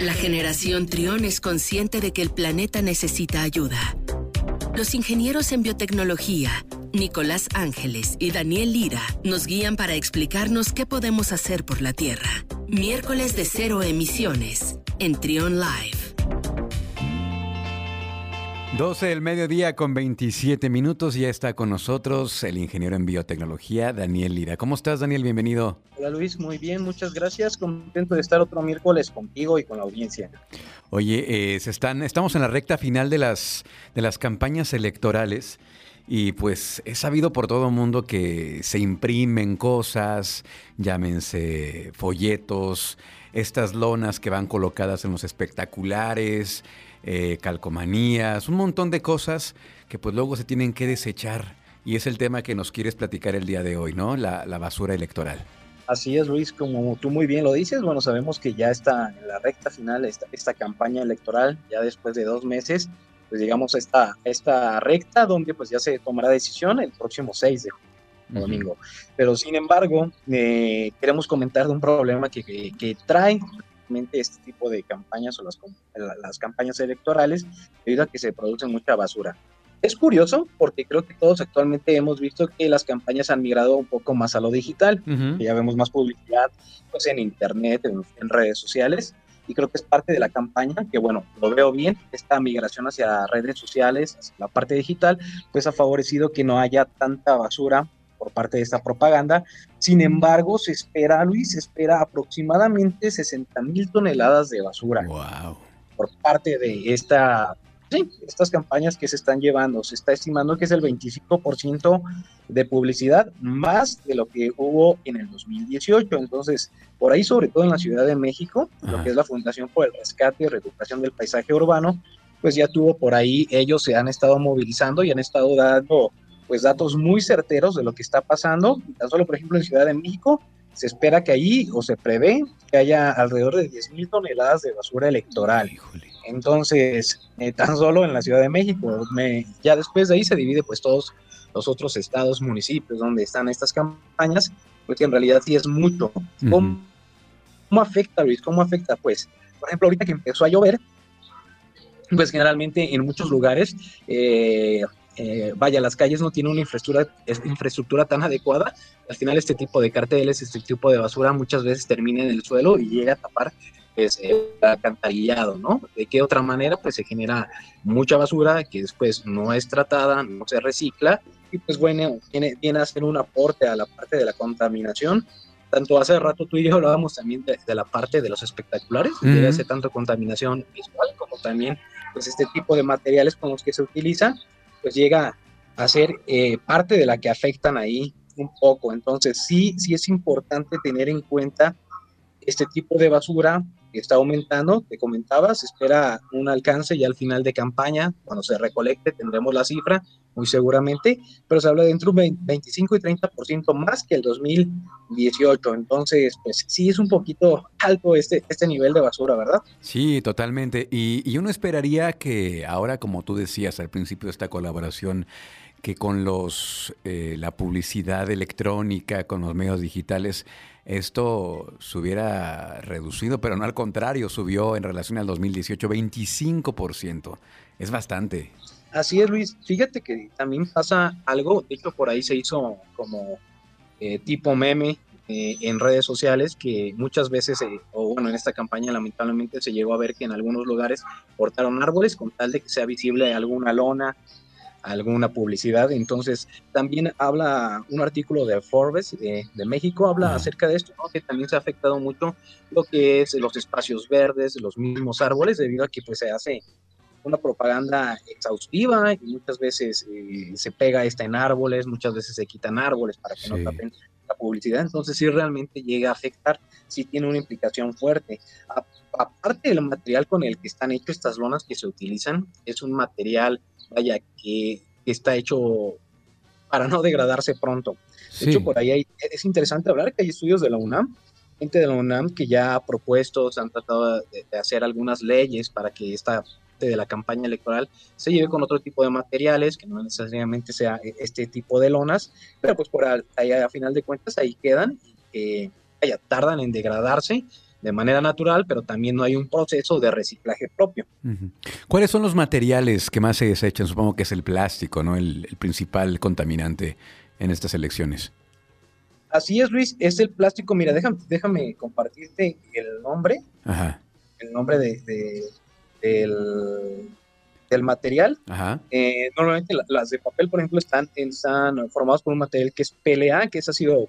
La generación Trión es consciente de que el planeta necesita ayuda. Los ingenieros en biotecnología, Nicolás Ángeles y Daniel Lira, nos guían para explicarnos qué podemos hacer por la Tierra. Miércoles de cero emisiones en Trión Live. 12 del mediodía con 27 minutos. Ya está con nosotros el ingeniero en biotecnología, Daniel Lira. ¿Cómo estás, Daniel? Bienvenido. Hola, Luis. Muy bien, muchas gracias. Contento de estar otro miércoles contigo y con la audiencia. Oye, eh, se están, estamos en la recta final de las, de las campañas electorales. Y pues es sabido por todo el mundo que se imprimen cosas, llámense folletos, estas lonas que van colocadas en los espectaculares, eh, calcomanías, un montón de cosas que pues luego se tienen que desechar. Y es el tema que nos quieres platicar el día de hoy, ¿no? La, basura electoral. Así es, Luis, como tú muy bien lo dices, bueno, sabemos que ya está en la recta final esta, esta campaña electoral, ya después de dos meses, pues llegamos a esta, esta recta donde pues ya se tomará decisión el próximo 6 de domingo. Pero sin embargo, eh, queremos comentar de un problema que, que, que trae este tipo de campañas o las, las campañas electorales debido a que se produce mucha basura. Es curioso porque creo que todos actualmente hemos visto que las campañas han migrado un poco más a lo digital, ya vemos más publicidad pues, en internet, en, redes sociales, y creo que es parte de la campaña, que bueno, lo veo bien, esta migración hacia redes sociales, hacia la parte digital, pues ha favorecido que no haya tanta basura por parte de esta propaganda. Sin embargo, se espera, Luis, se espera aproximadamente 60 mil toneladas de basura. Wow. Por parte de esta, sí, estas campañas que se están llevando. Se está estimando que es el 25% de publicidad más de lo que hubo en el 2018. Entonces, por ahí, sobre todo en la Ciudad de México, lo que es la Fundación por el Rescate y Reeducación del Paisaje Urbano, pues ya tuvo por ahí, ellos se han estado movilizando y han estado dando pues datos muy certeros de lo que está pasando. Tan solo, por ejemplo, en Ciudad de México, se espera que allí, o se prevé, que haya alrededor de 10.000 toneladas de basura electoral. Entonces, eh, tan solo en la Ciudad de México, me, ya después de ahí se divide pues todos los otros estados, municipios donde están estas campañas, pues que en realidad sí es mucho. ¿Cómo, afecta, Luis? ¿Cómo afecta? Pues, por ejemplo, ahorita que empezó a llover, pues generalmente en muchos lugares eh, eh, vaya, las calles no tienen una infraestructura, infraestructura tan adecuada, al final este tipo de carteles, este tipo de basura muchas veces termina en el suelo y llega a tapar pues, el alcantarillado, ¿no? ¿De qué otra manera? Pues se genera mucha basura que después no es tratada, no se recicla y pues bueno, viene, viene a ser un aporte a la parte de la contaminación. Tanto hace rato tú y yo hablábamos también de, la parte de los espectaculares, que hace tanto contaminación visual como también pues este tipo de materiales con los que se utilizan pues llega a ser eh, parte de la que afectan ahí un poco. Entonces sí, sí es importante tener en cuenta este tipo de basura está aumentando, te comentaba, se espera un alcance ya al final de campaña, cuando se recolecte tendremos la cifra, muy seguramente, pero se habla de entre un 25 y 30% más que el 2018, entonces pues sí es un poquito alto este, este nivel de basura, ¿verdad? Sí, totalmente, y, y uno esperaría que ahora, como tú decías al principio de esta colaboración, que con los eh, la publicidad electrónica, con los medios digitales, esto se hubiera reducido, pero no al contrario, subió en relación al 2018 25%. Es bastante. Así es, Luis. Fíjate que también pasa algo, de hecho por ahí se hizo como eh, tipo meme eh, en redes sociales que muchas veces, o bueno, en esta campaña lamentablemente se llegó a ver que en algunos lugares cortaron árboles con tal de que sea visible alguna lona alguna publicidad. Entonces, también habla un artículo de Forbes de, México, habla acerca de esto, que también se ha afectado mucho lo que es los espacios verdes, los mismos árboles, debido a que pues se hace una propaganda exhaustiva y muchas veces eh, se pega esta en árboles, muchas veces se quitan árboles para que no tapen la publicidad, entonces sí realmente llega a afectar, sí tiene una implicación fuerte. aparte del material con el que están hechas estas lonas que se utilizan, es un material vaya, que, está hecho para no degradarse pronto. De hecho, por ahí es interesante hablar que hay estudios de la UNAM, gente de la UNAM que ya ha propuesto, se han tratado de, hacer algunas leyes para que esta parte de la campaña electoral se lleve con otro tipo de materiales, que no necesariamente sea e, este tipo de lonas, pero pues por ahí a final de cuentas ahí quedan y que tardan en degradarse de manera natural, pero también no hay un proceso de reciclaje propio. ¿Cuáles son los materiales que más se desechan? Supongo que es el plástico, ¿no? El, principal contaminante en estas elecciones. Así es, Luis, es el plástico. Mira, déjame, déjame compartirte el nombre. Ajá. El nombre de, del, del material. Eh, normalmente las de papel, por ejemplo, están, están formadas por un material que es PLA, que es ácido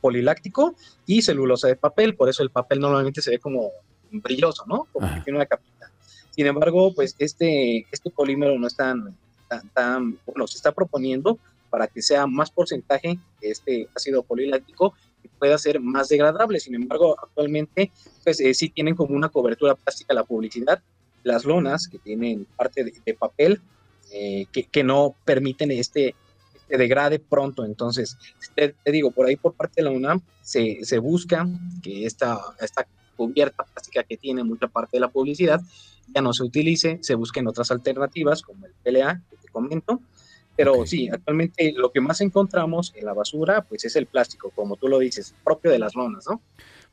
poliláctico, y celulosa de papel, por eso el papel normalmente se ve como brilloso, ¿no? Como que tiene una capita. Sin embargo, pues este, este polímero no es tan, tan, bueno, se está proponiendo para que sea más porcentaje de este ácido poliláctico y pueda ser más degradable. Sin embargo, actualmente, pues eh, sí tienen como una cobertura plástica la publicidad, las lonas que tienen parte de, papel eh, que, no permiten este, este, degrade pronto. Entonces, te, digo, por ahí por parte de la UNAM se, busca que esta, esta cubierta plástica que tiene mucha parte de la publicidad ya no se utilice, se busquen otras alternativas como el PLA que te comento. Pero sí, actualmente lo que más encontramos en la basura, pues es el plástico, como tú lo dices, propio de las lonas, ¿no?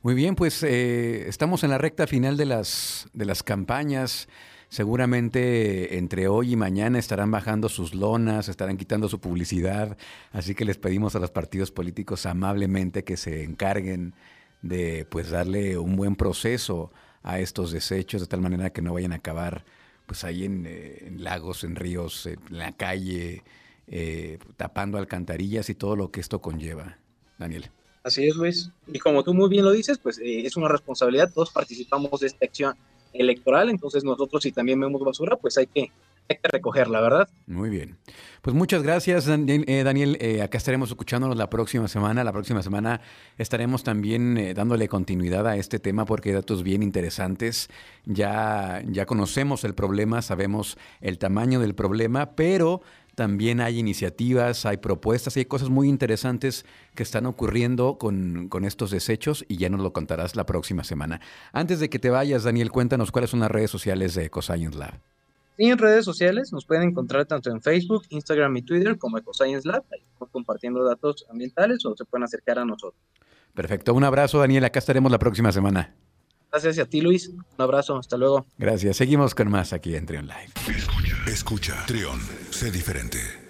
Muy bien, pues eh, estamos en la recta final de las, de las campañas. Seguramente entre hoy y mañana estarán bajando sus lonas, estarán quitando su publicidad, así que les pedimos a los partidos políticos amablemente que se encarguen de pues darle un buen proceso a estos desechos de tal manera que no vayan a acabar pues ahí en, eh, lagos, en ríos, en la calle, eh, tapando alcantarillas y todo lo que esto conlleva. Daniel. Así es, Luis. Y como tú muy bien lo dices, pues eh, es una responsabilidad, todos participamos de esta acción electoral, entonces nosotros si también vemos basura, pues hay que, hay que recogerla, ¿verdad? Muy bien. Pues muchas gracias, eh, Daniel. Eh, acá estaremos escuchándonos la próxima semana. La próxima semana estaremos también dándole continuidad a este tema porque hay datos bien interesantes. Ya, ya conocemos el problema, sabemos el tamaño del problema, pero también hay iniciativas, hay propuestas y hay cosas muy interesantes que están ocurriendo con, estos desechos y ya nos lo contarás la próxima semana. Antes de que te vayas, Daniel, cuéntanos cuáles son las redes sociales de EcoScience Lab. Sí, en redes sociales nos pueden encontrar tanto en Facebook, Instagram y Twitter como EcoScience Lab, ahí compartiendo datos ambientales o se pueden acercar a nosotros. Perfecto, un abrazo Daniel, acá estaremos la próxima semana. Gracias a ti Luis, un abrazo, hasta luego. Gracias, seguimos con más aquí en Trion Live. Escucha, escucha, Trion, sé diferente.